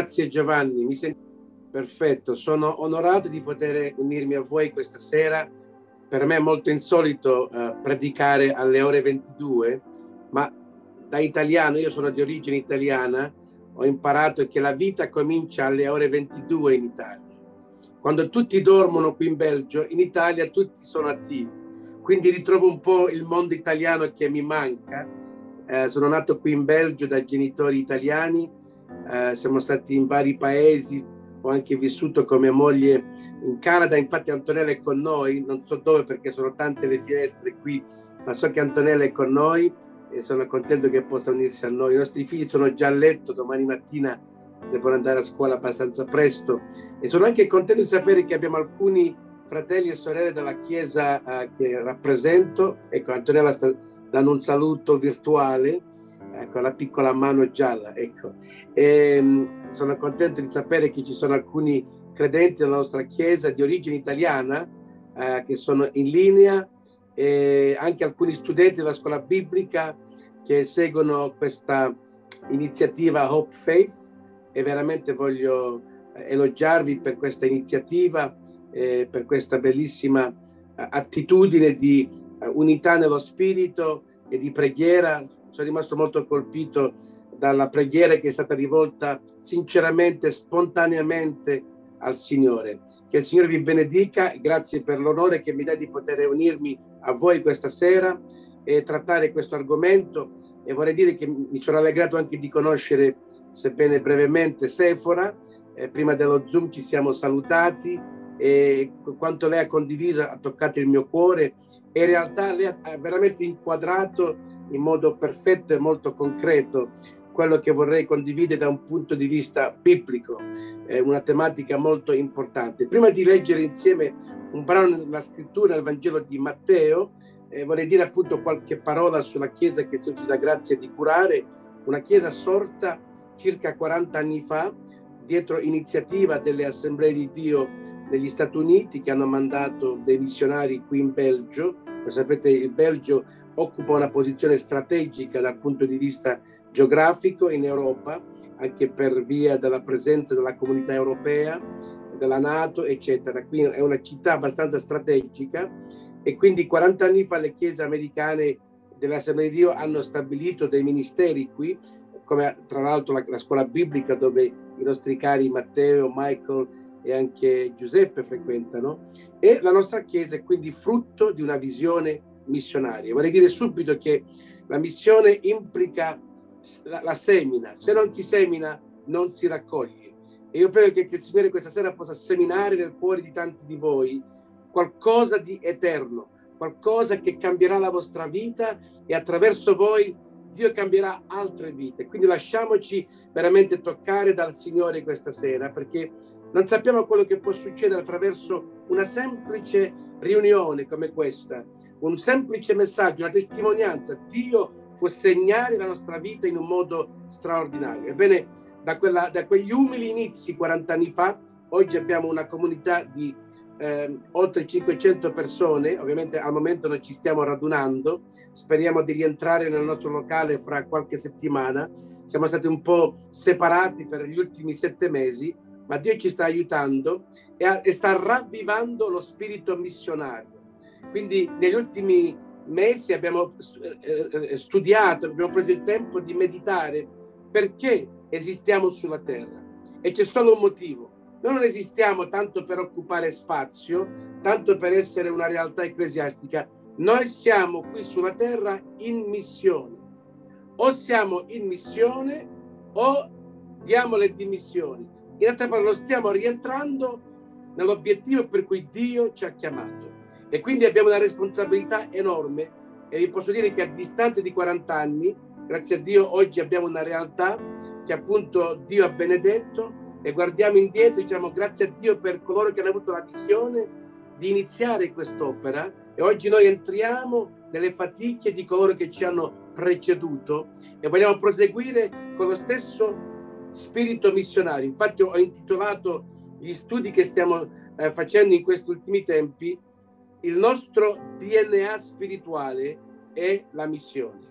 Grazie Giovanni, mi sento perfetto, sono onorato di poter unirmi a voi questa sera. Per me è molto insolito uh, predicare alle ore 22, ma da italiano, io sono di origine italiana, ho imparato che la vita comincia alle ore 22 in Italia. Quando tutti dormono qui in Belgio, in Italia tutti sono attivi. Quindi ritrovo un po' il mondo italiano che mi manca. Eh, sono nato qui in Belgio da genitori italiani, eh, siamo stati in vari paesi, ho anche vissuto come moglie in Canada, infatti Antonella è con noi, non so dove perché sono tante le finestre qui, ma so che Antonella è con noi e sono contento che possa unirsi a noi. I nostri figli sono già a letto, domani mattina devono andare a scuola abbastanza presto e sono anche contento di sapere che abbiamo alcuni fratelli e sorelle della Chiesa uh, che rappresento. Ecco, Antonella sta dando un saluto virtuale con la piccola mano gialla. Ecco. E, ehm, sono contento di sapere che ci sono alcuni credenti della nostra Chiesa di origine italiana uh, che sono in linea e anche alcuni studenti della scuola biblica che seguono questa iniziativa Hope Faith e veramente voglio eh, elogiarvi per questa iniziativa, eh, per questa bellissima eh, attitudine di unità nello spirito e di preghiera. Sono rimasto molto colpito dalla preghiera che è stata rivolta sinceramente, spontaneamente al Signore. Che il Signore vi benedica, grazie per l'onore che mi dà di poter unirmi a voi questa sera e trattare questo argomento e vorrei dire che mi sono allegrato anche di conoscere, sebbene brevemente, Sephora. Eh, prima dello Zoom ci siamo salutati e quanto lei ha condiviso ha toccato il mio cuore e in realtà lei ha veramente inquadrato in modo perfetto e molto concreto quello che vorrei condividere da un punto di vista biblico, è una tematica molto importante. Prima di leggere insieme un brano della scrittura nel Vangelo di Matteo, eh, vorrei dire appunto qualche parola sulla Chiesa che si dà grazia di curare, una Chiesa sorta circa 40 anni fa, dietro iniziativa delle Assemblee di Dio negli Stati Uniti che hanno mandato dei missionari qui in Belgio. Come sapete il Belgio occupa una posizione strategica dal punto di vista geografico in Europa, anche per via della presenza della comunità europea, della Nato, eccetera. Quindi è una città abbastanza strategica e quindi 40 anni fa le chiese americane dell'Assemblea di Dio hanno stabilito dei ministeri qui, come tra l'altro la, la scuola biblica dove i nostri cari Matteo, Michael e anche Giuseppe frequentano e la nostra chiesa è quindi frutto di una visione missionaria. Vorrei dire subito che la missione implica la, la semina, se non si semina non si raccoglie. E io prego che, che il Signore questa sera possa seminare nel cuore di tanti di voi qualcosa di eterno, qualcosa che cambierà la vostra vita e attraverso voi Dio cambierà altre vite. Quindi lasciamoci veramente toccare dal Signore questa sera perché non sappiamo quello che può succedere attraverso una semplice riunione come questa, un semplice messaggio, una testimonianza. Dio può segnare la nostra vita in un modo straordinario. Ebbene, da, quella, da quegli umili inizi 40 anni fa, oggi abbiamo una comunità di eh, oltre 500 persone, ovviamente al momento non ci stiamo radunando, speriamo di rientrare nel nostro locale fra qualche settimana, siamo stati un po' separati per gli ultimi sette mesi, ma Dio ci sta aiutando e, a, e sta ravvivando lo spirito missionario. Quindi negli ultimi mesi abbiamo eh, eh, studiato, abbiamo preso il tempo di meditare perché esistiamo sulla terra. E c'è solo un motivo. Noi non esistiamo tanto per occupare spazio, tanto per essere una realtà ecclesiastica. Noi siamo qui sulla terra in missione. O siamo in missione o diamo le dimissioni. In altre parole, stiamo rientrando nell'obiettivo per cui Dio ci ha chiamato. E quindi abbiamo una responsabilità enorme e vi posso dire che a distanza di 40 anni, grazie a Dio, oggi abbiamo una realtà che appunto Dio ha benedetto e guardiamo indietro e diciamo grazie a Dio per coloro che hanno avuto la visione di iniziare quest'opera e oggi noi entriamo nelle fatiche di coloro che ci hanno preceduto e vogliamo proseguire con lo stesso spirito missionario. Infatti ho intitolato gli studi che stiamo eh, facendo in questi ultimi tempi il nostro DNA spirituale è la missione.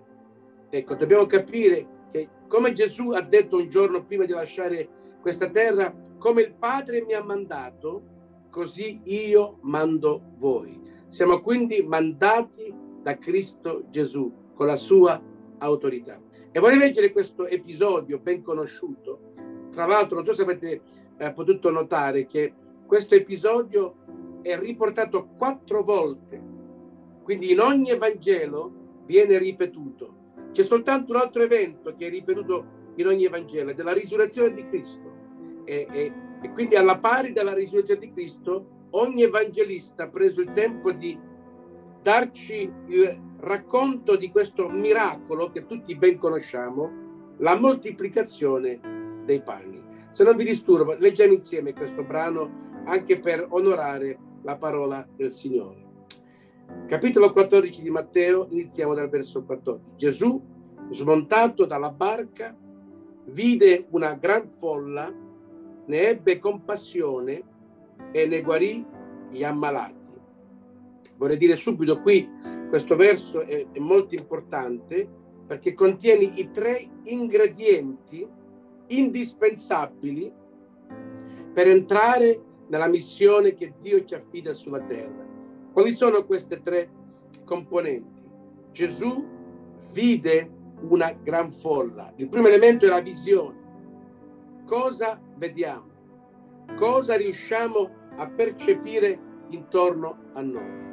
Ecco, dobbiamo capire che come Gesù ha detto un giorno prima di lasciare questa terra come il Padre mi ha mandato, così io mando voi. Siamo quindi mandati da Cristo Gesù con la sua autorità. E vorrei leggere questo episodio ben conosciuto. Tra l'altro, non so se avete eh, potuto notare che questo episodio è riportato quattro volte. Quindi in ogni Evangelo viene ripetuto. C'è soltanto un altro evento che è ripetuto in ogni Evangelo, della risurrezione di Cristo. E, e, e quindi alla pari della risurrezione di Cristo, ogni evangelista ha preso il tempo di darci il racconto di questo miracolo che tutti ben conosciamo, la moltiplicazione dei pani. Se non vi disturbo, leggiamo insieme questo brano anche per onorare la parola del Signore. Capitolo 14 di Matteo, iniziamo dal verso 14. Gesù, smontato dalla barca, vide una gran folla, ne ebbe compassione e ne guarì gli ammalati. Vorrei dire subito qui, questo verso è, è molto importante perché contiene i tre ingredienti indispensabili per entrare nella missione che Dio ci affida sulla terra. Quali sono queste tre componenti? Gesù vide una gran folla. Il primo elemento è la visione. Cosa vediamo? Cosa riusciamo a percepire intorno a noi?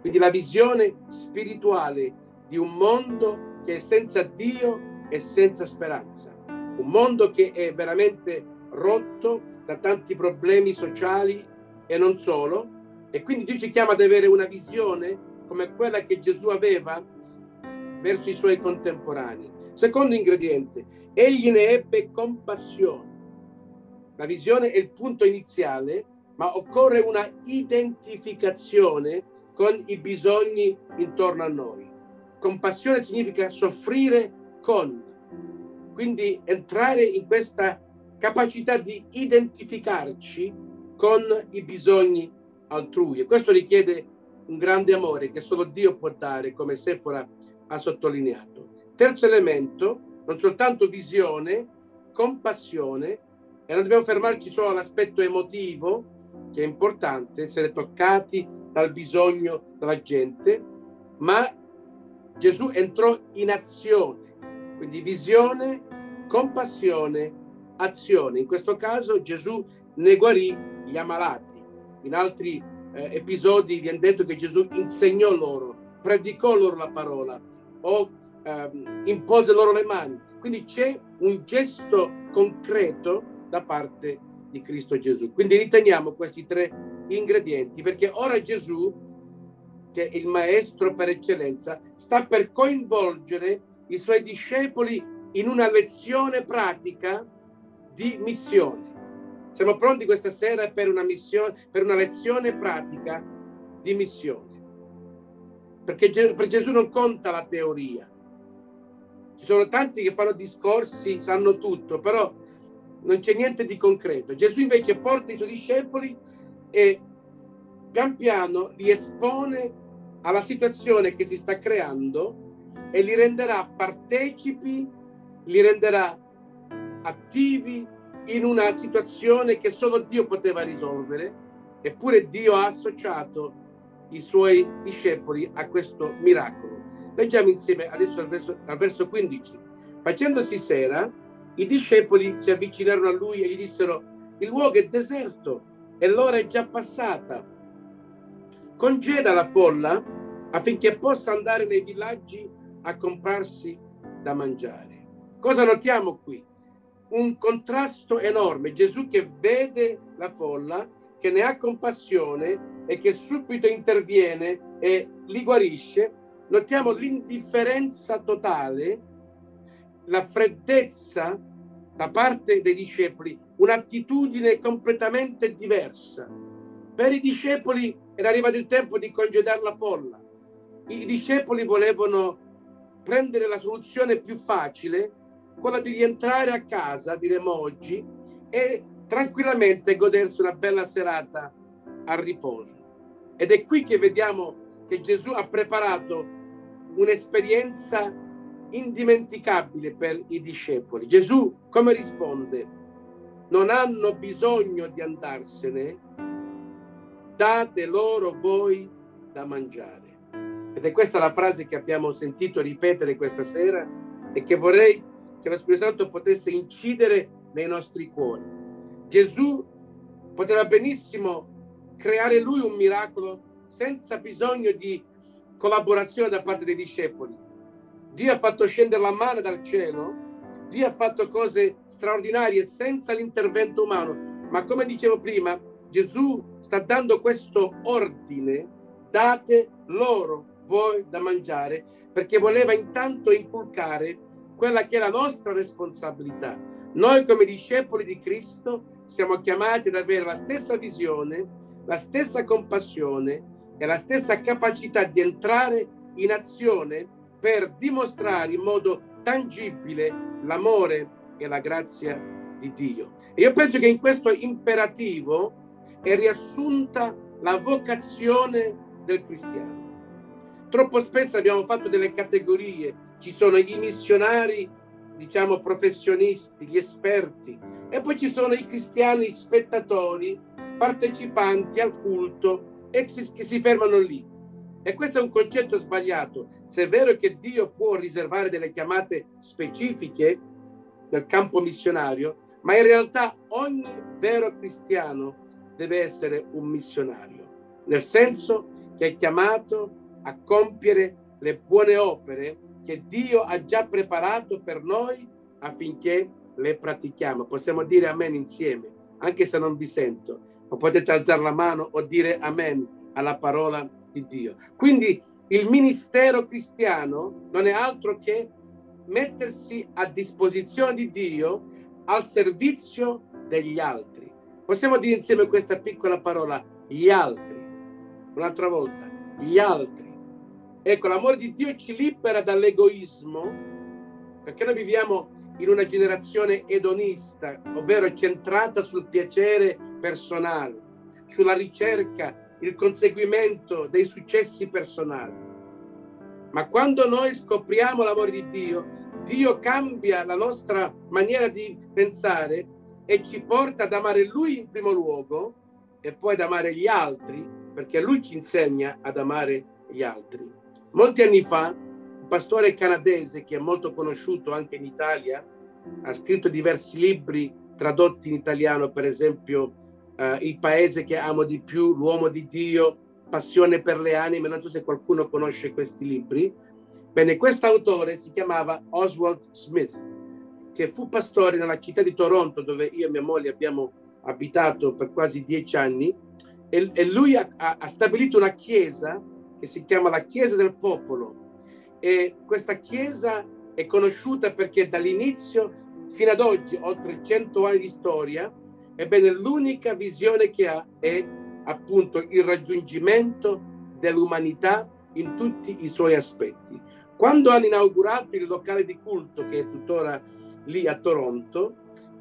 Quindi la visione spirituale di un mondo che è senza Dio e senza speranza. Un mondo che è veramente rotto da tanti problemi sociali e non solo. E quindi Dio ci chiama ad avere una visione come quella che Gesù aveva verso i suoi contemporanei. Secondo ingrediente, egli ne ebbe compassione. La visione è il punto iniziale, ma occorre una identificazione con i bisogni intorno a noi. Compassione significa soffrire con, quindi entrare in questa capacità di identificarci con i bisogni altrui. E questo richiede un grande amore che solo Dio può dare, come Sephora ha sottolineato. Terzo elemento, non soltanto visione, compassione, e non dobbiamo fermarci solo all'aspetto emotivo, che è importante, essere toccati dal bisogno della gente, ma Gesù entrò in azione, quindi visione, compassione, azione. In questo caso Gesù ne guarì gli ammalati. In altri eh, episodi viene detto che Gesù insegnò loro, predicò loro la parola o ehm, impose loro le mani. Quindi c'è un gesto concreto da parte di Cristo Gesù. Quindi riteniamo questi tre ingredienti perché ora Gesù, che è il maestro per eccellenza, sta per coinvolgere i suoi discepoli in una lezione pratica di missione. Siamo pronti questa sera per una, missione, per una lezione pratica di missione. Perché per Gesù non conta la teoria. Ci sono tanti che fanno discorsi, sanno tutto, però non c'è niente di concreto. Gesù invece porta i suoi discepoli e pian piano li espone alla situazione che si sta creando e li renderà partecipi, li renderà attivi in una situazione che solo Dio poteva risolvere, eppure Dio ha associato i suoi discepoli a questo miracolo. Leggiamo insieme adesso al verso, al verso 15. Facendosi sera, i discepoli si avvicinarono a lui e gli dissero, il luogo è deserto e l'ora è già passata. Congeda la folla affinché possa andare nei villaggi a comprarsi da mangiare. Cosa notiamo qui? un contrasto enorme. Gesù che vede la folla, che ne ha compassione e che subito interviene e li guarisce. Notiamo l'indifferenza totale, la freddezza da parte dei discepoli, un'attitudine completamente diversa. Per i discepoli era arrivato il tempo di congedare la folla. I discepoli volevano prendere la soluzione più facile quella di rientrare a casa, diremo oggi, e tranquillamente godersi una bella serata a riposo. Ed è qui che vediamo che Gesù ha preparato un'esperienza indimenticabile per i discepoli. Gesù come risponde? non hanno bisogno di andarsene, date loro voi da mangiare. Ed è questa la frase che abbiamo sentito ripetere questa sera e che vorrei che lo Spirito Santo potesse incidere nei nostri cuori. Gesù poteva benissimo creare lui un miracolo senza bisogno di collaborazione da parte dei discepoli. Dio ha fatto scendere la mano dal cielo, Dio ha fatto cose straordinarie senza l'intervento umano, ma come dicevo prima, Gesù sta dando questo ordine, date loro voi da mangiare, perché voleva intanto inculcare quella che è la nostra responsabilità. Noi come discepoli di Cristo siamo chiamati ad avere la stessa visione, la stessa compassione e la stessa capacità di entrare in azione per dimostrare in modo tangibile l'amore e la grazia di Dio. E io penso che in questo imperativo è riassunta la vocazione del cristiano. Troppo spesso abbiamo fatto delle categorie, ci sono i missionari, diciamo professionisti, gli esperti, e poi ci sono i cristiani spettatori, partecipanti al culto e che si fermano lì. E questo è un concetto sbagliato. Se è vero che Dio può riservare delle chiamate specifiche nel campo missionario, ma in realtà ogni vero cristiano deve essere un missionario, nel senso che è chiamato a compiere le buone opere che Dio ha già preparato per noi affinché le pratichiamo. Possiamo dire amen insieme, anche se non vi sento, ma potete alzare la mano o dire amen alla parola di Dio. Quindi il ministero cristiano non è altro che mettersi a disposizione di Dio al servizio degli altri. Possiamo dire insieme questa piccola parola, gli altri. Un'altra volta, gli altri. Ecco, l'amore di Dio ci libera dall'egoismo, perché noi viviamo in una generazione edonista, ovvero centrata sul piacere personale, sulla ricerca, il conseguimento dei successi personali. Ma quando noi scopriamo l'amore di Dio, Dio cambia la nostra maniera di pensare e ci porta ad amare Lui in primo luogo e poi ad amare gli altri, perché Lui ci insegna ad amare gli altri. Molti anni fa, un pastore canadese che è molto conosciuto anche in Italia, ha scritto diversi libri tradotti in italiano, per esempio uh, Il paese che amo di più, L'uomo di Dio, Passione per le anime, non so se qualcuno conosce questi libri. Bene, questo autore si chiamava Oswald Smith, che fu pastore nella città di Toronto, dove io e mia moglie abbiamo abitato per quasi dieci anni, e, e lui ha, ha stabilito una chiesa che si chiama la Chiesa del Popolo e questa chiesa è conosciuta perché dall'inizio fino ad oggi, oltre 100 anni di storia, ebbene l'unica visione che ha è appunto il raggiungimento dell'umanità in tutti i suoi aspetti. Quando hanno inaugurato il locale di culto che è tuttora lì a Toronto,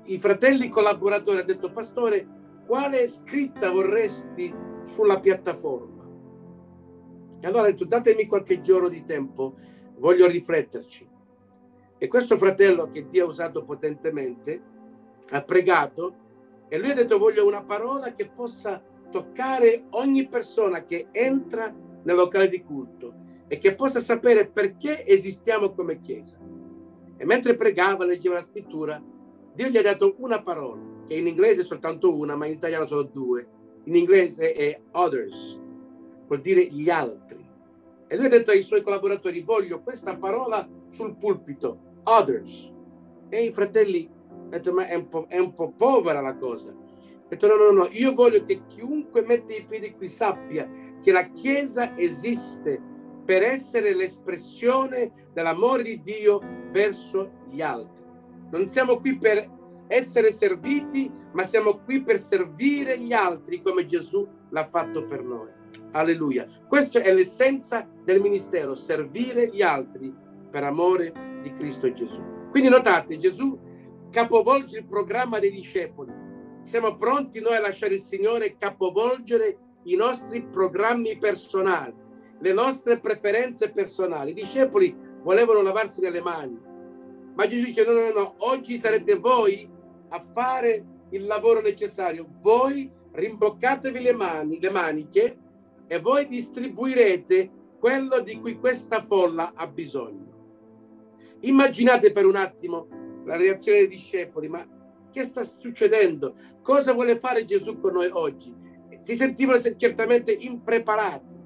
i fratelli collaboratori hanno detto, pastore, quale scritta vorresti sulla piattaforma? E allora ho detto, datemi qualche giorno di tempo, voglio rifletterci. E questo fratello che Dio ha usato potentemente ha pregato e lui ha detto, voglio una parola che possa toccare ogni persona che entra nel locale di culto e che possa sapere perché esistiamo come Chiesa. E mentre pregava, leggeva la scrittura, Dio gli ha dato una parola, che in inglese è soltanto una, ma in italiano sono due. In inglese è others, vuol dire gli altri. E lui ha detto ai suoi collaboratori, voglio questa parola sul pulpito, others. E i fratelli hanno detto, ma è un po', è un po povera la cosa. Ha detto, no, no, no, io voglio che chiunque mette i piedi qui sappia che la Chiesa esiste per essere l'espressione dell'amore di Dio verso gli altri. Non siamo qui per essere serviti, ma siamo qui per servire gli altri come Gesù l'ha fatto per noi. Alleluia. Questa è l'essenza del ministero, servire gli altri per amore di Cristo Gesù. Quindi notate, Gesù capovolge il programma dei discepoli. Siamo pronti noi a lasciare il Signore capovolgere i nostri programmi personali, le nostre preferenze personali. I discepoli volevano lavarsi le mani, ma Gesù dice no, no, no, oggi sarete voi a fare il lavoro necessario. Voi rimboccatevi le mani, le maniche e voi distribuirete quello di cui questa folla ha bisogno. Immaginate per un attimo la reazione dei discepoli, ma che sta succedendo? Cosa vuole fare Gesù con noi oggi? Si sentivano certamente impreparati,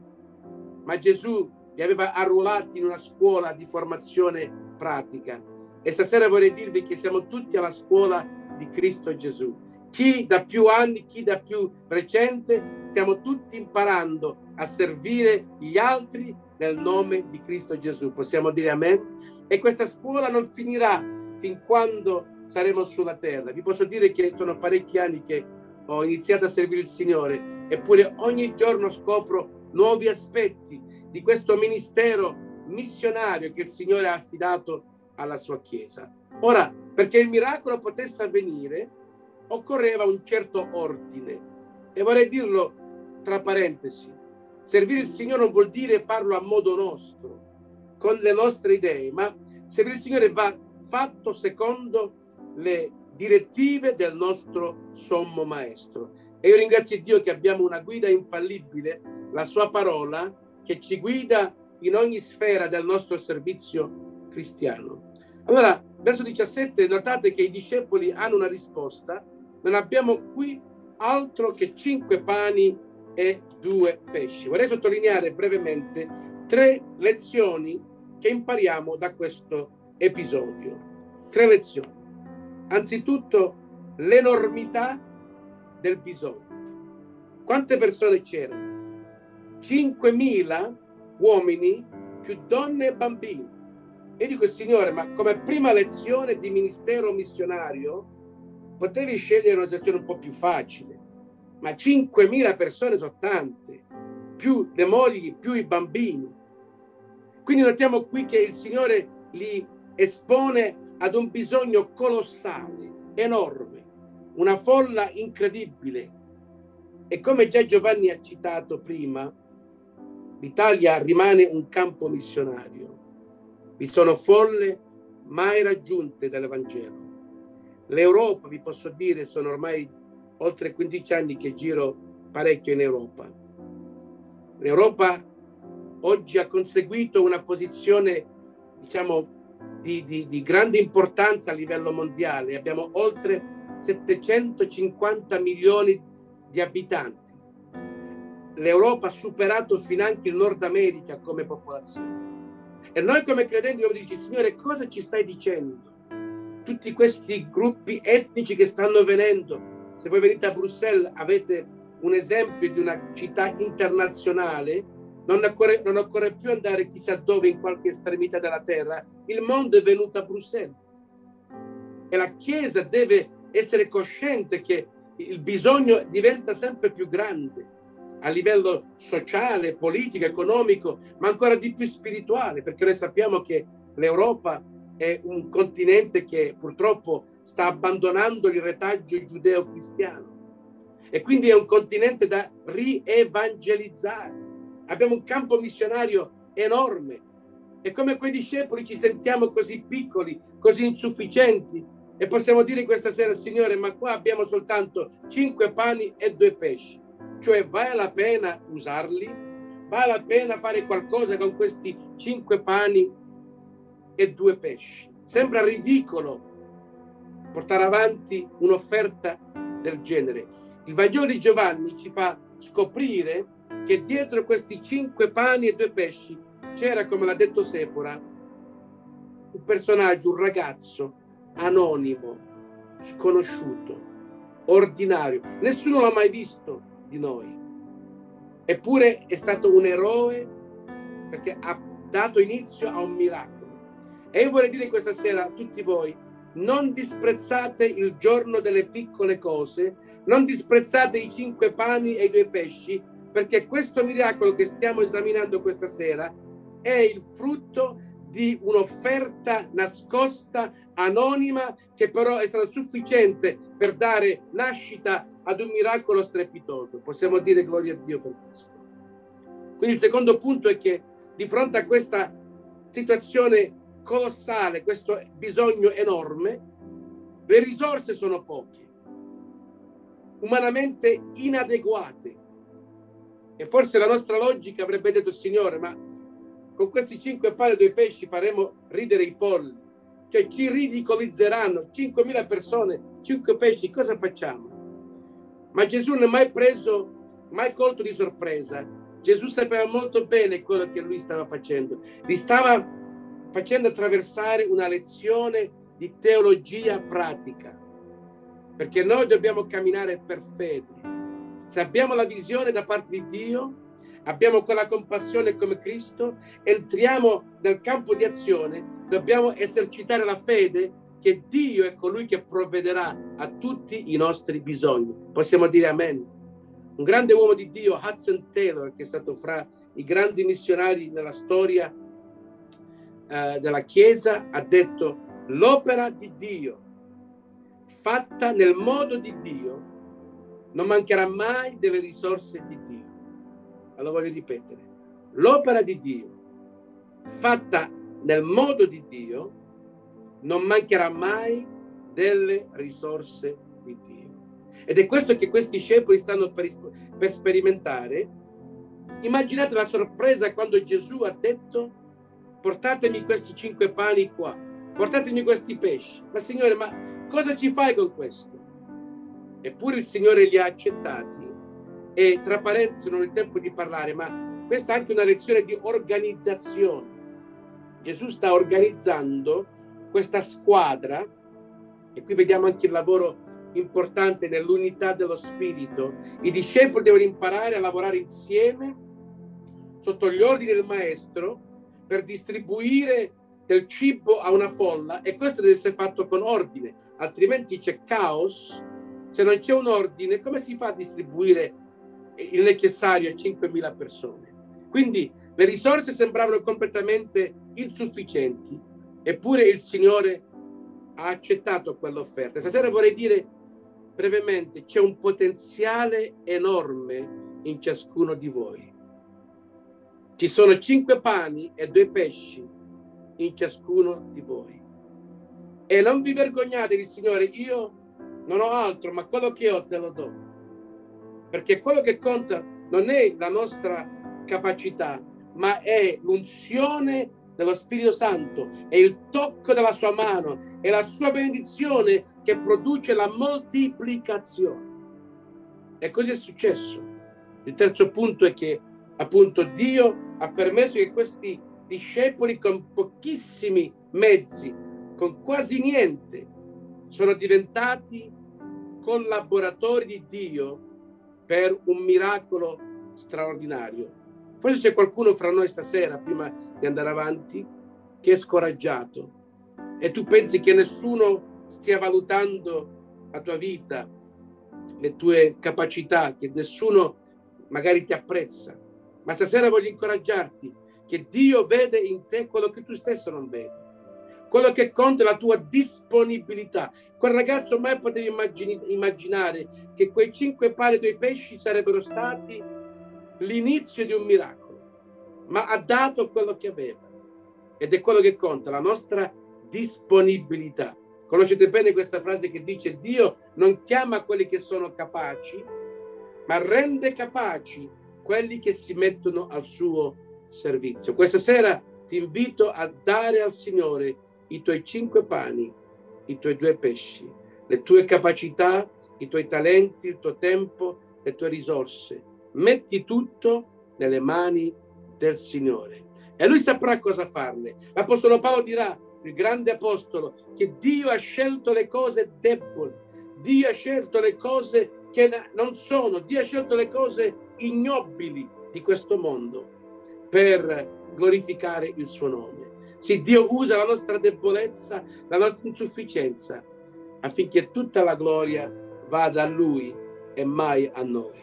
ma Gesù li aveva arruolati in una scuola di formazione pratica. E stasera vorrei dirvi che siamo tutti alla scuola di Cristo Gesù chi da più anni, chi da più recente, stiamo tutti imparando a servire gli altri nel nome di Cristo Gesù. Possiamo dire amen? E questa scuola non finirà fin quando saremo sulla terra. Vi posso dire che sono parecchi anni che ho iniziato a servire il Signore, eppure ogni giorno scopro nuovi aspetti di questo ministero missionario che il Signore ha affidato alla sua Chiesa. Ora, perché il miracolo potesse avvenire, occorreva un certo ordine. E vorrei dirlo tra parentesi, servire il Signore non vuol dire farlo a modo nostro, con le nostre idee, ma servire il Signore va fatto secondo le direttive del nostro sommo maestro. E io ringrazio Dio che abbiamo una guida infallibile, la sua parola, che ci guida in ogni sfera del nostro servizio cristiano. Allora, verso 17, notate che i discepoli hanno una risposta non abbiamo qui altro che cinque pani e due pesci. Vorrei sottolineare brevemente tre lezioni che impariamo da questo episodio. Tre lezioni. Anzitutto l'enormità del bisogno. Quante persone c'erano? 5.000 uomini più donne e bambini. E dico, Signore, ma come prima lezione di ministero missionario, potevi scegliere una situazione un po' più facile, ma 5.000 persone sono tante, più le mogli, più i bambini. Quindi notiamo qui che il Signore li espone ad un bisogno colossale, enorme, una folla incredibile. E come già Giovanni ha citato prima, l'Italia rimane un campo missionario. Vi sono folle mai raggiunte dall'Evangelo L'Europa, vi posso dire, sono ormai oltre 15 anni che giro parecchio in Europa. L'Europa oggi ha conseguito una posizione, diciamo, di, di, di grande importanza a livello mondiale. Abbiamo oltre 750 milioni di abitanti. L'Europa ha superato finanche il Nord America come popolazione. E noi come credenti dobbiamo dirci, Signore, cosa ci stai dicendo? tutti questi gruppi etnici che stanno venendo. Se voi venite a Bruxelles avete un esempio di una città internazionale, non occorre, non occorre più andare chissà dove in qualche estremità della terra, il mondo è venuto a Bruxelles. E la Chiesa deve essere cosciente che il bisogno diventa sempre più grande a livello sociale, politico, economico, ma ancora di più spirituale, perché noi sappiamo che l'Europa è un continente che purtroppo sta abbandonando il retaggio giudeo-cristiano e quindi è un continente da rievangelizzare. Abbiamo un campo missionario enorme e come quei discepoli ci sentiamo così piccoli, così insufficienti e possiamo dire questa sera, Signore, ma qua abbiamo soltanto cinque pani e due pesci. Cioè vale la pena usarli? Vale la pena fare qualcosa con questi cinque pani e due pesci. Sembra ridicolo portare avanti un'offerta del genere. Il Vangelo di Giovanni ci fa scoprire che dietro questi cinque pani e due pesci c'era, come l'ha detto Sefora, un personaggio, un ragazzo anonimo, sconosciuto, ordinario. Nessuno l'ha mai visto di noi. Eppure è stato un eroe perché ha dato inizio a un miracolo. E io vorrei dire questa sera a tutti voi, non disprezzate il giorno delle piccole cose, non disprezzate i cinque pani e i due pesci, perché questo miracolo che stiamo esaminando questa sera è il frutto di un'offerta nascosta, anonima, che però è stata sufficiente per dare nascita ad un miracolo strepitoso. Possiamo dire gloria a Dio per questo. Quindi il secondo punto è che di fronte a questa situazione colossale, questo bisogno enorme, le risorse sono poche. umanamente inadeguate. E forse la nostra logica avrebbe detto, Signore, ma con questi cinque pane e due pesci faremo ridere i polli, cioè ci ridicolizzeranno 5.000 persone, cinque pesci, cosa facciamo? Ma Gesù non è mai preso, mai colto di sorpresa. Gesù sapeva molto bene quello che lui stava facendo. Li stava facendo attraversare una lezione di teologia pratica perché noi dobbiamo camminare per fede. Se abbiamo la visione da parte di Dio, abbiamo quella compassione come Cristo, entriamo nel campo di azione, dobbiamo esercitare la fede che Dio è colui che provvederà a tutti i nostri bisogni. Possiamo dire amen. Un grande uomo di Dio, Hudson Taylor, che è stato fra i grandi missionari nella storia eh, della Chiesa, ha detto l'opera di Dio fatta nel modo di Dio, non mancherà mai delle risorse di Dio. Allora voglio ripetere, l'opera di Dio fatta nel modo di Dio non mancherà mai delle risorse di Dio. Ed è questo che questi discepoli stanno per, per sperimentare. Immaginate la sorpresa quando Gesù ha detto portatemi questi cinque pani qua, portatemi questi pesci. Ma Signore, ma Cosa ci fai con questo? Eppure il Signore li ha accettati e tra parentesi non ho il tempo di parlare, ma questa è anche una lezione di organizzazione. Gesù sta organizzando questa squadra e qui vediamo anche il lavoro importante nell'unità dello spirito. I discepoli devono imparare a lavorare insieme sotto gli ordini del maestro per distribuire del cibo a una folla e questo deve essere fatto con ordine altrimenti c'è caos. Se non c'è un ordine, come si fa a distribuire il necessario a 5.000 persone? Quindi le risorse sembravano completamente insufficienti, eppure il Signore ha accettato quell'offerta. Stasera vorrei dire brevemente, c'è un potenziale enorme in ciascuno di voi. Ci sono cinque pani e due pesci in ciascuno di voi. E non vi vergognate di Signore, io non ho altro, ma quello che ho te lo do. Perché quello che conta non è la nostra capacità, ma è l'unzione dello Spirito Santo, è il tocco della sua mano, è la sua benedizione che produce la moltiplicazione. E così è successo. Il terzo punto è che appunto Dio ha permesso che questi discepoli con pochissimi mezzi con quasi niente, sono diventati collaboratori di Dio per un miracolo straordinario. Forse c'è qualcuno fra noi stasera, prima di andare avanti, che è scoraggiato e tu pensi che nessuno stia valutando la tua vita, le tue capacità, che nessuno magari ti apprezza. Ma stasera voglio incoraggiarti che Dio vede in te quello che tu stesso non vedi quello che conta è la tua disponibilità. Quel ragazzo mai potevi immaginare che quei cinque pari dei pesci sarebbero stati l'inizio di un miracolo, ma ha dato quello che aveva. Ed è quello che conta, la nostra disponibilità. Conoscete bene questa frase che dice Dio non chiama quelli che sono capaci, ma rende capaci quelli che si mettono al suo servizio. Questa sera ti invito a dare al Signore i tuoi cinque pani, i tuoi due pesci, le tue capacità, i tuoi talenti, il tuo tempo, le tue risorse. Metti tutto nelle mani del Signore e lui saprà cosa farne. L'Apostolo Paolo dirà, il grande apostolo, che Dio ha scelto le cose deboli, Dio ha scelto le cose che non sono, Dio ha scelto le cose ignobili di questo mondo per glorificare il suo nome. Sì, Dio usa la nostra debolezza, la nostra insufficienza, affinché tutta la gloria vada a Lui e mai a noi.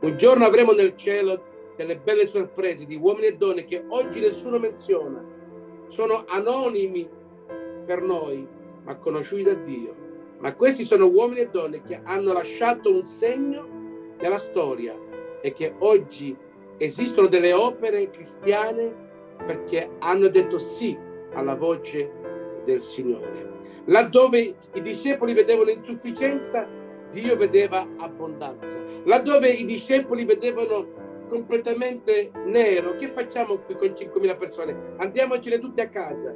Un giorno avremo nel cielo delle belle sorprese di uomini e donne che oggi nessuno menziona. Sono anonimi per noi, ma conosciuti da Dio. Ma questi sono uomini e donne che hanno lasciato un segno nella storia e che oggi esistono delle opere cristiane perché hanno detto sì alla voce del Signore. Laddove i discepoli vedevano insufficienza, Dio vedeva abbondanza. Laddove i discepoli vedevano completamente nero, che facciamo qui con 5.000 persone? Andiamocene tutti a casa.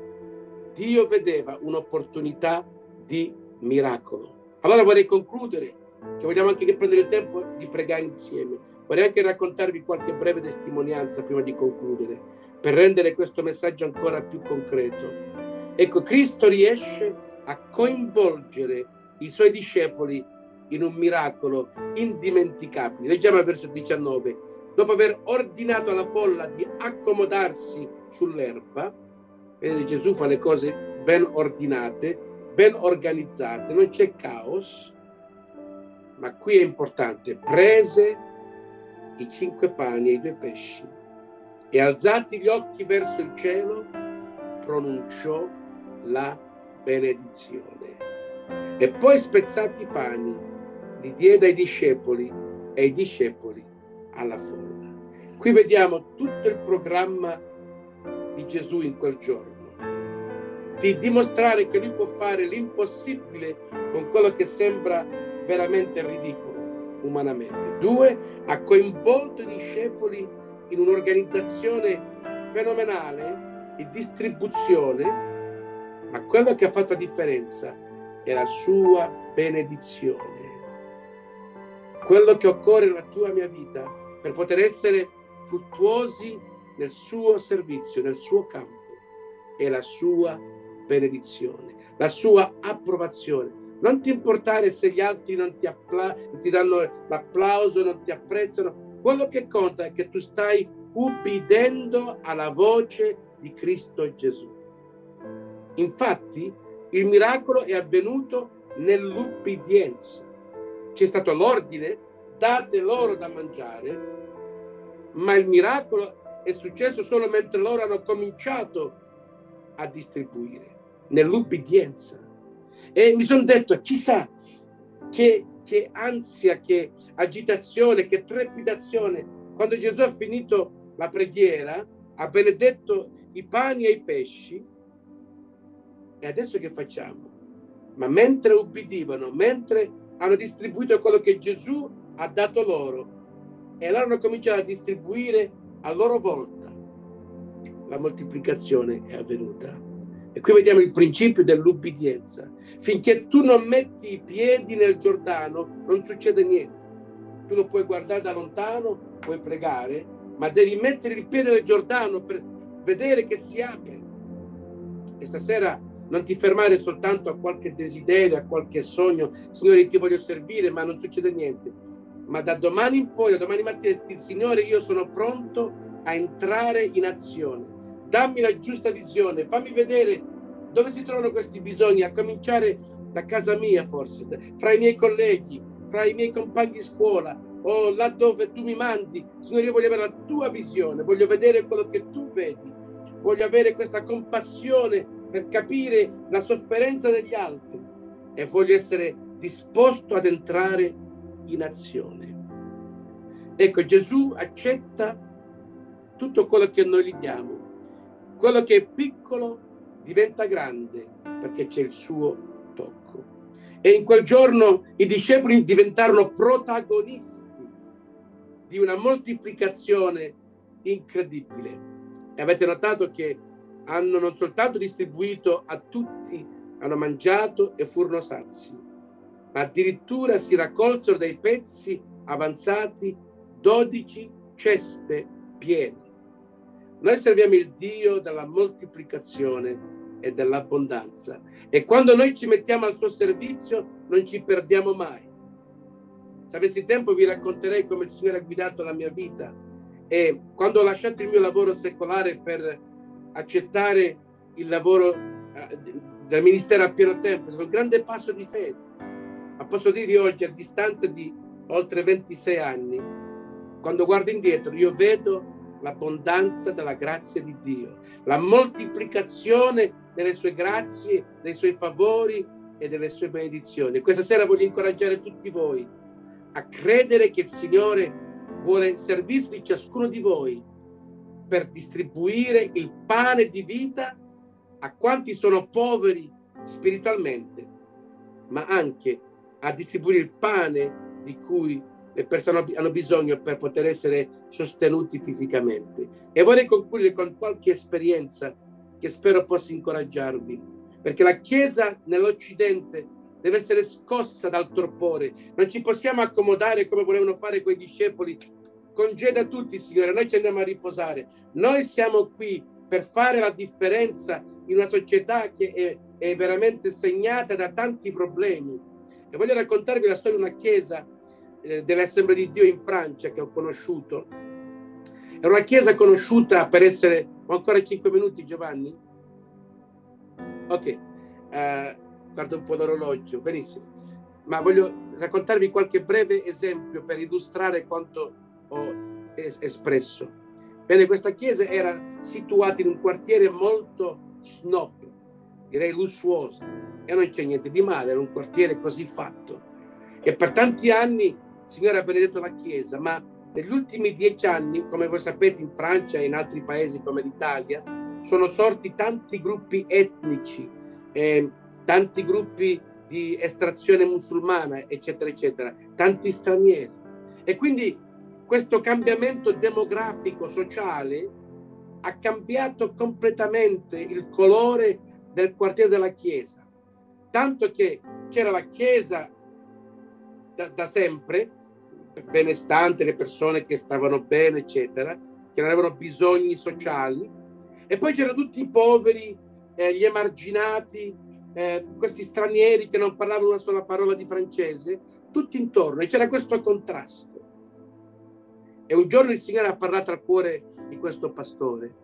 Dio vedeva un'opportunità di miracolo. Allora vorrei concludere, che vogliamo anche prendere il tempo di pregare insieme. Vorrei anche raccontarvi qualche breve testimonianza prima di concludere, per rendere questo messaggio ancora più concreto. Ecco, Cristo riesce a coinvolgere i suoi discepoli in un miracolo indimenticabile. Leggiamo il verso 19. Dopo aver ordinato alla folla di accomodarsi sull'erba, vedete Gesù fa le cose ben ordinate, ben organizzate, non c'è caos, ma qui è importante, prese i cinque pani e i due pesci e alzati gli occhi verso il cielo, pronunciò la benedizione. E poi spezzati i pani, li diede ai discepoli e i discepoli alla folla. Qui vediamo tutto il programma di Gesù in quel giorno, di dimostrare che lui può fare l'impossibile con quello che sembra veramente ridicolo umanamente. Due, ha coinvolto i discepoli in un'organizzazione fenomenale di distribuzione, ma quello che ha fatto la differenza è la sua benedizione. Quello che occorre nella tua mia vita per poter essere fruttuosi nel suo servizio, nel suo campo, è la sua benedizione, la sua approvazione. Non ti importare se gli altri non ti, appla- ti danno l'applauso, non ti apprezzano. Quello che conta è che tu stai ubbidendo alla voce di Cristo Gesù. Infatti, il miracolo è avvenuto nell'ubbidienza. C'è stato l'ordine, date loro da mangiare, ma il miracolo è successo solo mentre loro hanno cominciato a distribuire, nell'ubbidienza. E mi sono detto, chissà che, che ansia, che agitazione, che trepidazione, quando Gesù ha finito la preghiera, ha benedetto i pani e i pesci, e adesso che facciamo? Ma mentre ubbidivano, mentre hanno distribuito quello che Gesù ha dato loro, e loro hanno cominciato a distribuire a loro volta, la moltiplicazione è avvenuta. E qui vediamo il principio dell'ubbidienza. Finché tu non metti i piedi nel Giordano, non succede niente. Tu lo puoi guardare da lontano, puoi pregare, ma devi mettere il piede nel Giordano per vedere che si apre. E stasera non ti fermare soltanto a qualche desiderio, a qualche sogno. Signore, ti voglio servire, ma non succede niente. Ma da domani in poi, da domani mattina, Signore, io sono pronto a entrare in azione dammi la giusta visione, fammi vedere dove si trovano questi bisogni, a cominciare da casa mia forse, fra i miei colleghi, fra i miei compagni di scuola o là dove tu mi mandi. Signore, io voglio avere la tua visione, voglio vedere quello che tu vedi, voglio avere questa compassione per capire la sofferenza degli altri e voglio essere disposto ad entrare in azione. Ecco, Gesù accetta tutto quello che noi gli diamo quello che è piccolo diventa grande perché c'è il suo tocco. E in quel giorno i discepoli diventarono protagonisti di una moltiplicazione incredibile. E avete notato che hanno non soltanto distribuito a tutti, hanno mangiato e furono sazi, ma addirittura si raccolsero dai pezzi avanzati 12 ceste piene. Noi serviamo il Dio della moltiplicazione e dell'abbondanza e quando noi ci mettiamo al suo servizio non ci perdiamo mai. Se avessi tempo vi racconterei come il Signore ha guidato la mia vita e quando ho lasciato il mio lavoro secolare per accettare il lavoro eh, del ministero a pieno tempo, è un grande passo di fede. Ma posso dire oggi, a distanza di oltre 26 anni, quando guardo indietro, io vedo l'abbondanza della grazia di Dio, la moltiplicazione delle sue grazie, dei suoi favori e delle sue benedizioni. Questa sera voglio incoraggiare tutti voi a credere che il Signore vuole servirsi ciascuno di voi per distribuire il pane di vita a quanti sono poveri spiritualmente, ma anche a distribuire il pane di cui le persone hanno bisogno per poter essere sostenuti fisicamente. E vorrei concludere con qualche esperienza che spero possa incoraggiarvi, perché la Chiesa nell'Occidente deve essere scossa dal torpore. Non ci possiamo accomodare come volevano fare quei discepoli. Congeda tutti, Signore, noi ci andiamo a riposare. Noi siamo qui per fare la differenza in una società che è, è veramente segnata da tanti problemi. E voglio raccontarvi la storia di una chiesa eh, dell'Assemblea di Dio in Francia che ho conosciuto. È una chiesa conosciuta per essere... Ho ancora cinque minuti, Giovanni? Ok, uh, guardo un po' l'orologio, benissimo. Ma voglio raccontarvi qualche breve esempio per illustrare quanto ho es- espresso. Bene, questa chiesa era situata in un quartiere molto snob, direi lussuoso, e non c'è niente di male, era un quartiere così fatto. E per tanti anni Signore ha benedetto la Chiesa, ma negli ultimi dieci anni, come voi sapete, in Francia e in altri paesi come l'Italia, sono sorti tanti gruppi etnici, eh, tanti gruppi di estrazione musulmana, eccetera, eccetera, tanti stranieri. E quindi questo cambiamento demografico, sociale, ha cambiato completamente il colore del quartiere della Chiesa. Tanto che c'era la Chiesa da, da sempre, benestante, le persone che stavano bene, eccetera, che non avevano bisogni sociali, e poi c'erano tutti i poveri, eh, gli emarginati, eh, questi stranieri che non parlavano una sola parola di francese, tutti intorno, e c'era questo contrasto. E un giorno il Signore ha parlato al cuore di questo pastore,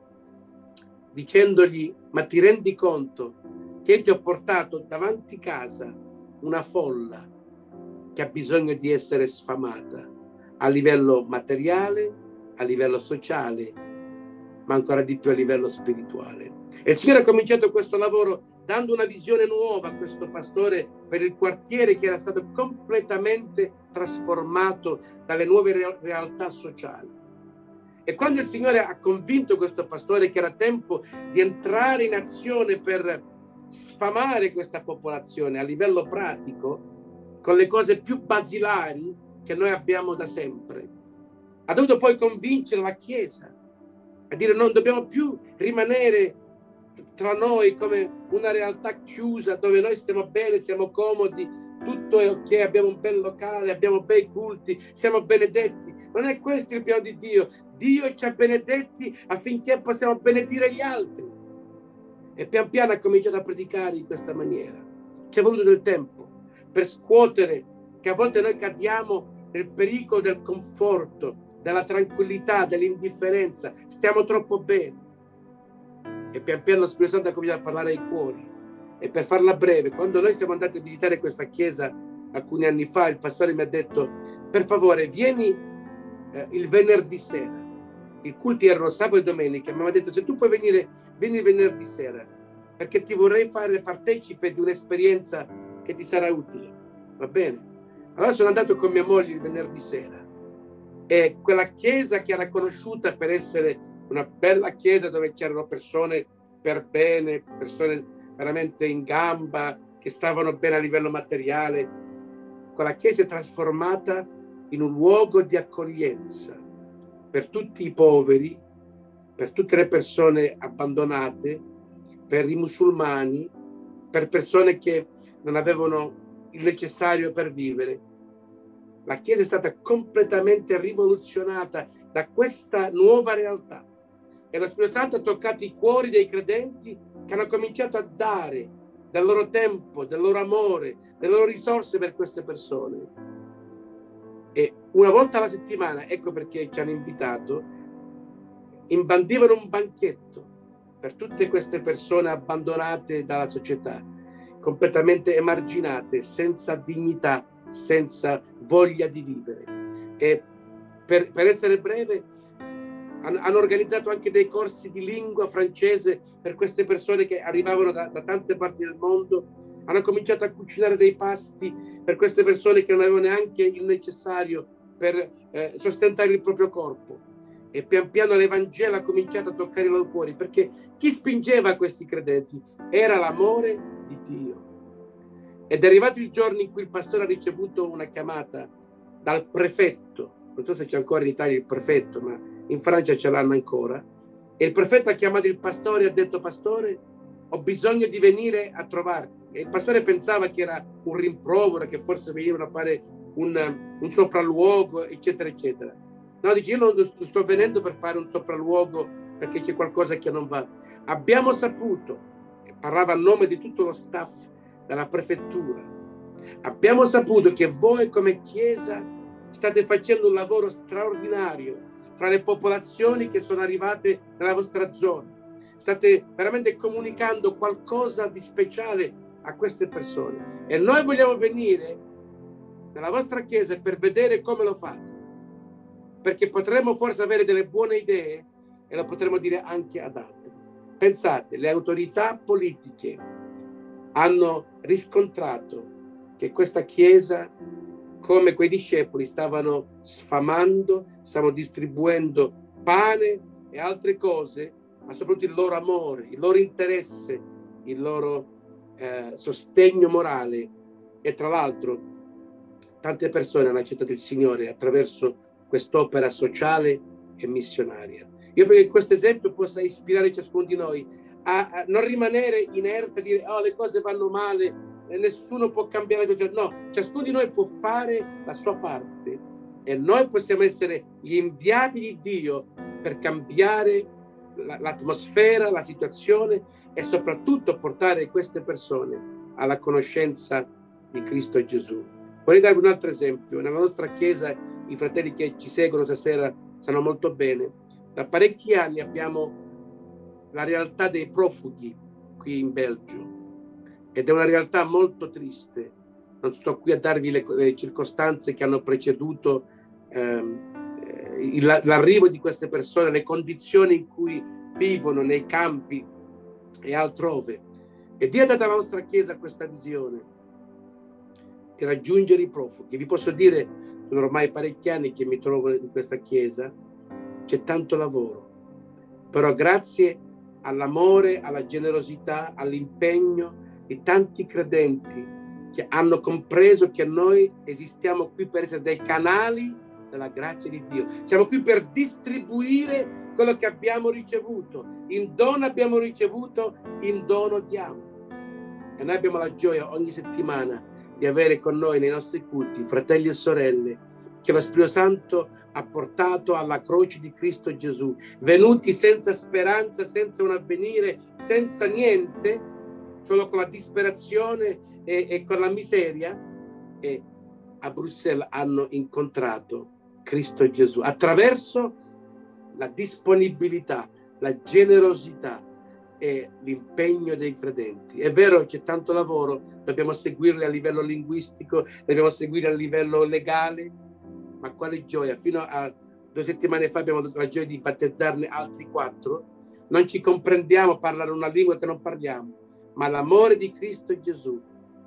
dicendogli, ma ti rendi conto che ti ho portato davanti casa una folla che ha bisogno di essere sfamata a livello materiale, a livello sociale, ma ancora di più a livello spirituale. E il Signore ha cominciato questo lavoro dando una visione nuova a questo pastore per il quartiere che era stato completamente trasformato dalle nuove realtà sociali. E quando il Signore ha convinto questo pastore che era tempo di entrare in azione per sfamare questa popolazione a livello pratico, con le cose più basilari che noi abbiamo da sempre. Ha dovuto poi convincere la Chiesa a dire non dobbiamo più rimanere tra noi come una realtà chiusa dove noi stiamo bene, siamo comodi, tutto è ok, abbiamo un bel locale, abbiamo bei culti, siamo benedetti. Non è questo il piano di Dio. Dio ci ha benedetti affinché possiamo benedire gli altri. E pian piano ha cominciato a predicare in questa maniera. Ci è voluto del tempo per scuotere che a volte noi cadiamo nel pericolo del conforto, della tranquillità, dell'indifferenza, stiamo troppo bene. E pian piano lo Spirito Santo ha cominciato a parlare ai cuori. E per farla breve, quando noi siamo andati a visitare questa chiesa alcuni anni fa, il pastore mi ha detto, per favore, vieni eh, il venerdì sera. I culti erano sabato e domenica, mi ha detto, se tu puoi venire, vieni venerdì sera, perché ti vorrei fare partecipe di un'esperienza che ti sarà utile. Va bene? Allora sono andato con mia moglie il venerdì sera e quella chiesa che era conosciuta per essere una bella chiesa dove c'erano persone per bene, persone veramente in gamba, che stavano bene a livello materiale, quella chiesa è trasformata in un luogo di accoglienza per tutti i poveri, per tutte le persone abbandonate, per i musulmani, per persone che non avevano il necessario per vivere. La Chiesa è stata completamente rivoluzionata da questa nuova realtà e lo Spirito Santo ha toccato i cuori dei credenti che hanno cominciato a dare del loro tempo, del loro amore, delle loro risorse per queste persone. E una volta alla settimana, ecco perché ci hanno invitato, imbandivano un banchetto per tutte queste persone abbandonate dalla società completamente emarginate, senza dignità, senza voglia di vivere. E per, per essere breve, hanno, hanno, organizzato anche dei corsi di lingua francese per queste persone che arrivavano da, da tante parti del mondo. Hanno cominciato a cucinare dei pasti per queste persone che non avevano neanche il necessario per eh, sostentare il proprio corpo. E pian piano l'Evangelo ha cominciato a toccare i loro cuori, perché chi spingeva questi credenti era l'amore di Dio. Ed è arrivato il giorno in cui il pastore ha ricevuto una chiamata dal prefetto, non so se c'è ancora in Italia il prefetto, ma in Francia ce l'hanno ancora, e il prefetto ha chiamato il pastore e ha detto, pastore, ho bisogno di venire a trovarti. E il pastore pensava che era un rimprovero, che forse venivano a fare un, un sopralluogo, eccetera, eccetera. No, dice, io non sto venendo per fare un sopralluogo perché c'è qualcosa che non va. Abbiamo saputo, parlava a nome di tutto lo staff dalla prefettura, abbiamo saputo che voi come Chiesa state facendo un lavoro straordinario fra le popolazioni che sono arrivate nella vostra zona. State veramente comunicando qualcosa di speciale a queste persone. E noi vogliamo venire nella vostra chiesa per vedere come lo fate. Perché potremmo forse avere delle buone idee e lo potremmo dire anche ad altri. Pensate, le autorità politiche hanno riscontrato che questa chiesa, come quei discepoli, stavano sfamando, stavano distribuendo pane e altre cose, ma soprattutto il loro amore, il loro interesse, il loro eh, sostegno morale e tra l'altro tante persone hanno accettato il Signore attraverso quest'opera sociale e missionaria. Io penso che questo esempio possa ispirare ciascuno di noi a, a non rimanere inerte e dire oh le cose vanno male e nessuno può cambiare. No, ciascuno di noi può fare la sua parte e noi possiamo essere gli inviati di Dio per cambiare l'atmosfera, la situazione e soprattutto portare queste persone alla conoscenza di Cristo Gesù. Vorrei darvi un altro esempio. Nella nostra chiesa, i fratelli che ci seguono stasera sanno molto bene, da parecchi anni abbiamo la realtà dei profughi qui in Belgio ed è una realtà molto triste. Non sto qui a darvi le, le circostanze che hanno preceduto ehm, eh, l'arrivo di queste persone, le condizioni in cui vivono nei campi e altrove. E Dio ha dato alla nostra Chiesa questa visione di raggiungere i profughi. Vi posso dire, sono ormai parecchi anni che mi trovo in questa Chiesa, c'è tanto lavoro, però grazie all'amore, alla generosità, all'impegno di tanti credenti che hanno compreso che noi esistiamo qui per essere dei canali della grazia di Dio. Siamo qui per distribuire quello che abbiamo ricevuto. In dono abbiamo ricevuto, in dono diamo. E noi abbiamo la gioia ogni settimana di avere con noi nei nostri culti fratelli e sorelle che lo Spirito Santo ha portato alla croce di Cristo Gesù, venuti senza speranza, senza un avvenire, senza niente, solo con la disperazione e, e con la miseria, e a Bruxelles hanno incontrato Cristo Gesù attraverso la disponibilità, la generosità e l'impegno dei credenti. È vero, c'è tanto lavoro, dobbiamo seguirli a livello linguistico, dobbiamo seguire a livello legale, ma quale gioia! Fino a due settimane fa abbiamo avuto la gioia di battezzarne altri quattro. Non ci comprendiamo parlare una lingua che non parliamo, ma l'amore di Cristo Gesù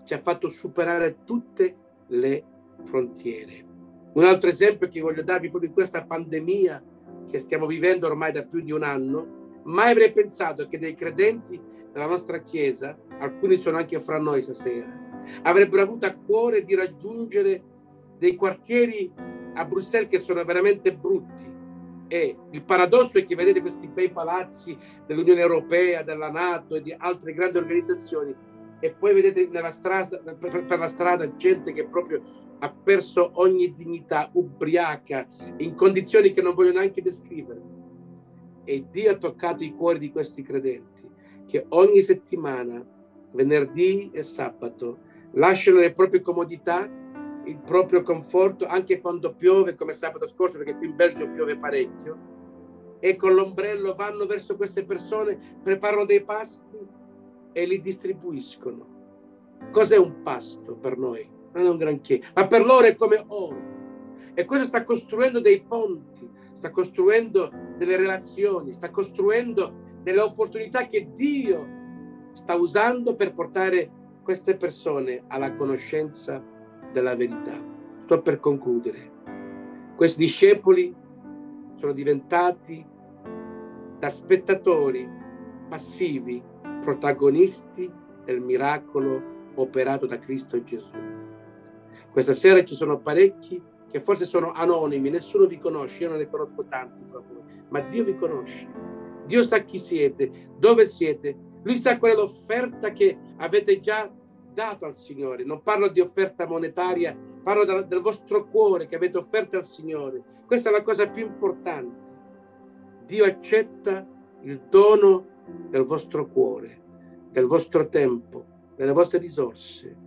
ci ha fatto superare tutte le frontiere. Un altro esempio che voglio darvi proprio in questa pandemia che stiamo vivendo ormai da più di un anno, mai avrei pensato che dei credenti della nostra Chiesa, alcuni sono anche fra noi stasera, avrebbero avuto a cuore di raggiungere dei quartieri a Bruxelles che sono veramente brutti. E il paradosso è che vedete questi bei palazzi dell'Unione Europea, della Nato e di altre grandi organizzazioni e poi vedete strada, per la strada gente che proprio ha perso ogni dignità, ubriaca, in condizioni che non voglio neanche descrivere. E Dio ha toccato i cuori di questi credenti che ogni settimana, venerdì e sabato, lasciano le proprie comodità, il proprio conforto, anche quando piove, come sabato scorso, perché qui in Belgio piove parecchio, e con l'ombrello vanno verso queste persone, preparano dei pasti e li distribuiscono. Cos'è un pasto per noi? Non è un granché, ma per loro è come oro. E questo sta costruendo dei ponti, sta costruendo delle relazioni, sta costruendo delle opportunità che Dio sta usando per portare queste persone alla conoscenza della verità. Sto per concludere. Questi discepoli sono diventati da spettatori passivi protagonisti del miracolo operato da Cristo Gesù. Questa sera ci sono parecchi che forse sono anonimi, nessuno vi conosce, io non ne conosco tanti fra voi, ma Dio vi conosce. Dio sa chi siete, dove siete, Lui sa qual è l'offerta che avete già dato al Signore. Non parlo di offerta monetaria, parlo del, del vostro cuore che avete offerto al Signore. Questa è la cosa più importante. Dio accetta il dono del vostro cuore, del vostro tempo, delle vostre risorse.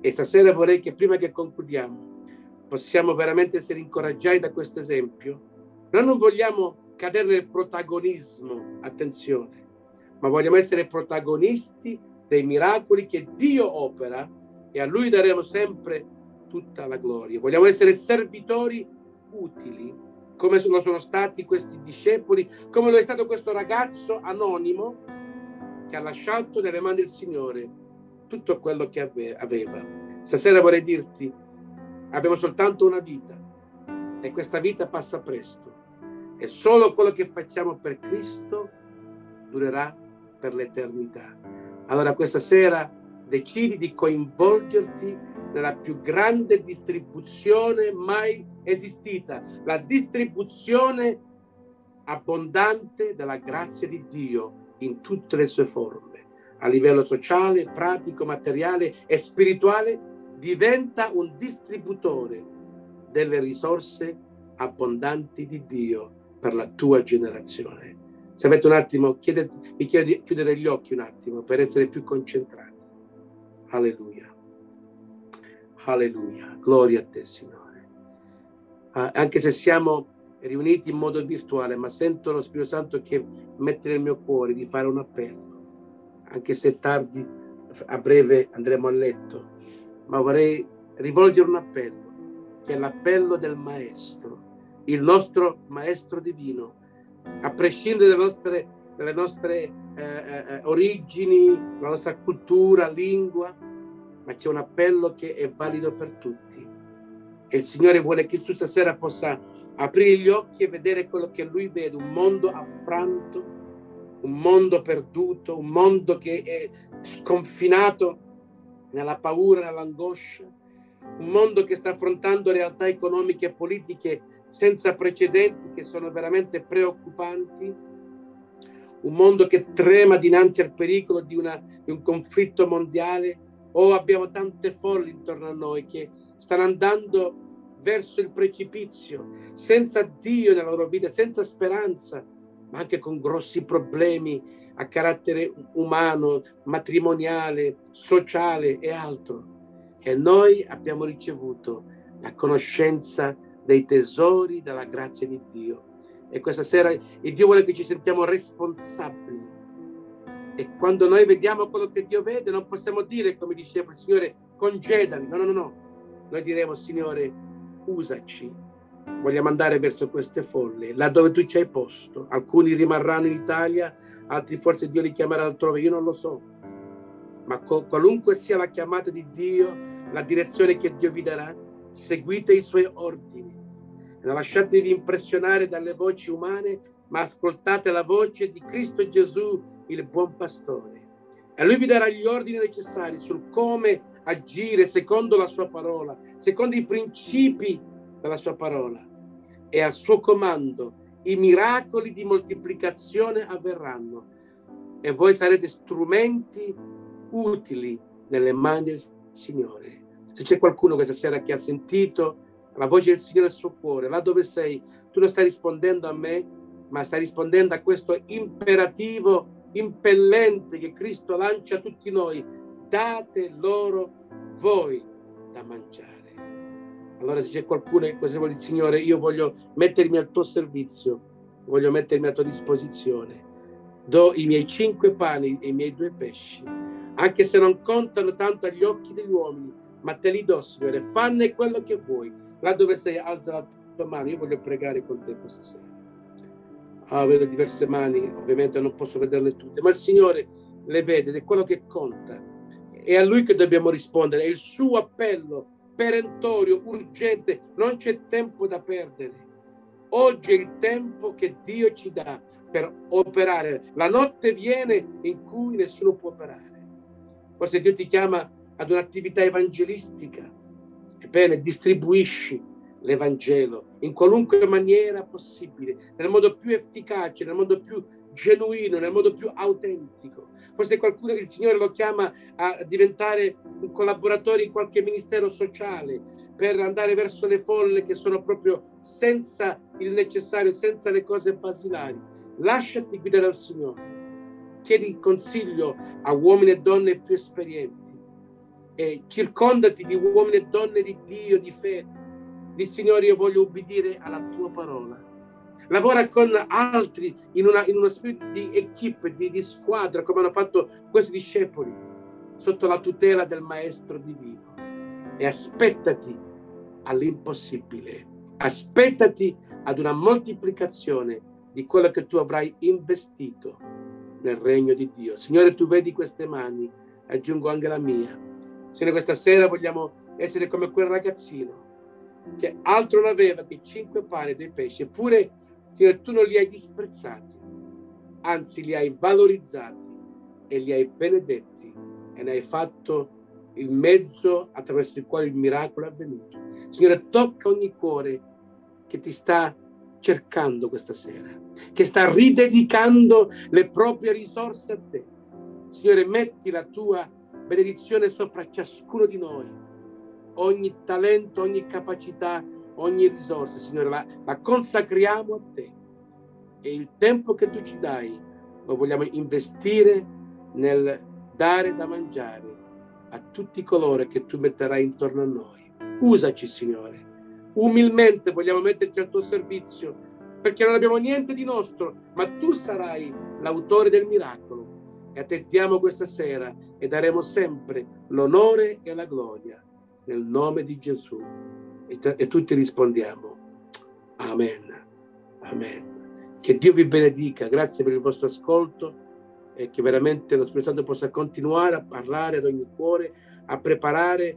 E stasera vorrei che prima che concludiamo possiamo veramente essere incoraggiati da questo esempio. Noi non vogliamo cadere nel protagonismo, attenzione, ma vogliamo essere protagonisti dei miracoli che Dio opera e a Lui daremo sempre tutta la gloria. Vogliamo essere servitori utili, come lo sono stati questi discepoli, come lo è stato questo ragazzo anonimo che ha lasciato nelle mani del Signore tutto quello che aveva. Stasera vorrei dirti, abbiamo soltanto una vita e questa vita passa presto e solo quello che facciamo per Cristo durerà per l'eternità. Allora questa sera decidi di coinvolgerti nella più grande distribuzione mai esistita, la distribuzione abbondante della grazia di Dio in tutte le sue forme, a livello sociale, pratico, materiale e spirituale, diventa un distributore delle risorse abbondanti di Dio per la tua generazione. Se avete un attimo, chiedete, vi chiedo di chiudere gli occhi un attimo per essere più concentrati. Alleluia. Alleluia. Gloria a te, Signore. Ah, anche se siamo riuniti in modo virtuale, ma sento lo Spirito Santo che mette nel mio cuore di fare un appello. Anche se tardi, a breve andremo a letto, ma vorrei rivolgere un appello, che è l'appello del Maestro, il nostro Maestro divino, a prescindere dalle nostre, dalle nostre eh, eh, eh, origini, la nostra cultura, lingua, ma c'è un appello che è valido per tutti. E il Signore vuole che tu stasera possa aprire gli occhi e vedere quello che Lui vede, un mondo affranto, un mondo perduto, un mondo che è sconfinato nella paura, nell'angoscia, un mondo che sta affrontando realtà economiche e politiche senza precedenti che sono veramente preoccupanti, un mondo che trema dinanzi al pericolo di, una, di un conflitto mondiale o abbiamo tante folli intorno a noi che stanno andando verso il precipizio, senza Dio nella loro vita, senza speranza, ma anche con grossi problemi a carattere umano, matrimoniale, sociale e altro. E noi abbiamo ricevuto la conoscenza dei tesori della grazia di Dio. E questa sera il Dio vuole che ci sentiamo responsabili. E quando noi vediamo quello che Dio vede, non possiamo dire, come diceva il Signore, congedali. No, no, no, no. Noi diremo, Signore, usaci. Vogliamo andare verso queste folle, là dove tu ci hai posto. Alcuni rimarranno in Italia, altri forse Dio li chiamerà altrove, io non lo so. Ma qualunque sia la chiamata di Dio, la direzione che Dio vi darà, seguite i suoi ordini. Lasciatevi impressionare dalle voci umane, ma ascoltate la voce di Cristo Gesù, il buon pastore. E lui vi darà gli ordini necessari sul come agire secondo la sua parola, secondo i principi della sua parola. E al suo comando i miracoli di moltiplicazione avverranno e voi sarete strumenti utili nelle mani del Signore. Se c'è qualcuno questa sera che ha sentito la voce del Signore nel suo cuore, là dove sei, tu non stai rispondendo a me, ma stai rispondendo a questo imperativo impellente che Cristo lancia a tutti noi. Date loro voi da mangiare. Allora se c'è qualcuno che cosa vuole il Signore, io voglio mettermi al tuo servizio, voglio mettermi a tua disposizione. Do i miei cinque pani e i miei due pesci, anche se non contano tanto agli occhi degli uomini, ma te li do, Signore, fanne quello che vuoi. Là dove sei, alza la tua mano, io voglio pregare con te questa sera. Ah, vedo diverse mani, ovviamente non posso vederle tutte, ma il Signore le vede ed è quello che conta. È a Lui che dobbiamo rispondere, è il suo appello perentorio, urgente, non c'è tempo da perdere. Oggi è il tempo che Dio ci dà per operare. La notte viene in cui nessuno può operare. forse Dio ti chiama ad un'attività evangelistica. Ebbene, distribuisci l'Evangelo in qualunque maniera possibile, nel modo più efficace, nel modo più genuino, nel modo più autentico. Forse qualcuno, il Signore lo chiama a diventare un collaboratore in qualche ministero sociale per andare verso le folle che sono proprio senza il necessario, senza le cose basilari. Lasciati guidare dal Signore. Chiedi consiglio a uomini e donne più esperienti e circondati di uomini e donne di Dio, di fede. Di Signore, io voglio ubbidire alla tua parola lavora con altri in, una, in uno spirito di equipe, di, di squadra, come hanno fatto questi discepoli, sotto la tutela del Maestro divino. E aspettati all'impossibile, aspettati ad una moltiplicazione di quello che tu avrai investito nel regno di Dio. Signore, tu vedi queste mani, aggiungo anche la mia. Signore, questa sera vogliamo essere come quel ragazzino che altro non aveva che cinque pane e due pesci, eppure Signore, tu non li hai disprezzati, anzi li hai valorizzati e li hai benedetti e ne hai fatto il mezzo attraverso il quale il miracolo è avvenuto. Signore, tocca ogni cuore che ti sta cercando questa sera, che sta ridedicando le proprie risorse a te. Signore, metti la tua benedizione sopra ciascuno di noi. Ogni talento, ogni capacità, ogni risorsa, Signore, la, la consacriamo a te. E il tempo che tu ci dai lo vogliamo investire nel dare da mangiare a tutti coloro che tu metterai intorno a noi. Usaci, Signore. Umilmente vogliamo metterci al tuo servizio perché non abbiamo niente di nostro, ma tu sarai l'autore del miracolo. E a te diamo questa sera e daremo sempre l'onore e la gloria nel nome di Gesù. E, t- e tutti rispondiamo, Amen, Amen. Che Dio vi benedica, grazie per il vostro ascolto e che veramente lo Spirito Santo possa continuare a parlare ad ogni cuore, a preparare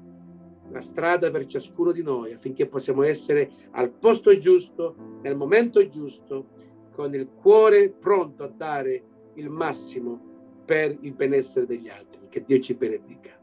la strada per ciascuno di noi affinché possiamo essere al posto giusto, nel momento giusto, con il cuore pronto a dare il massimo per il benessere degli altri. Che Dio ci benedica.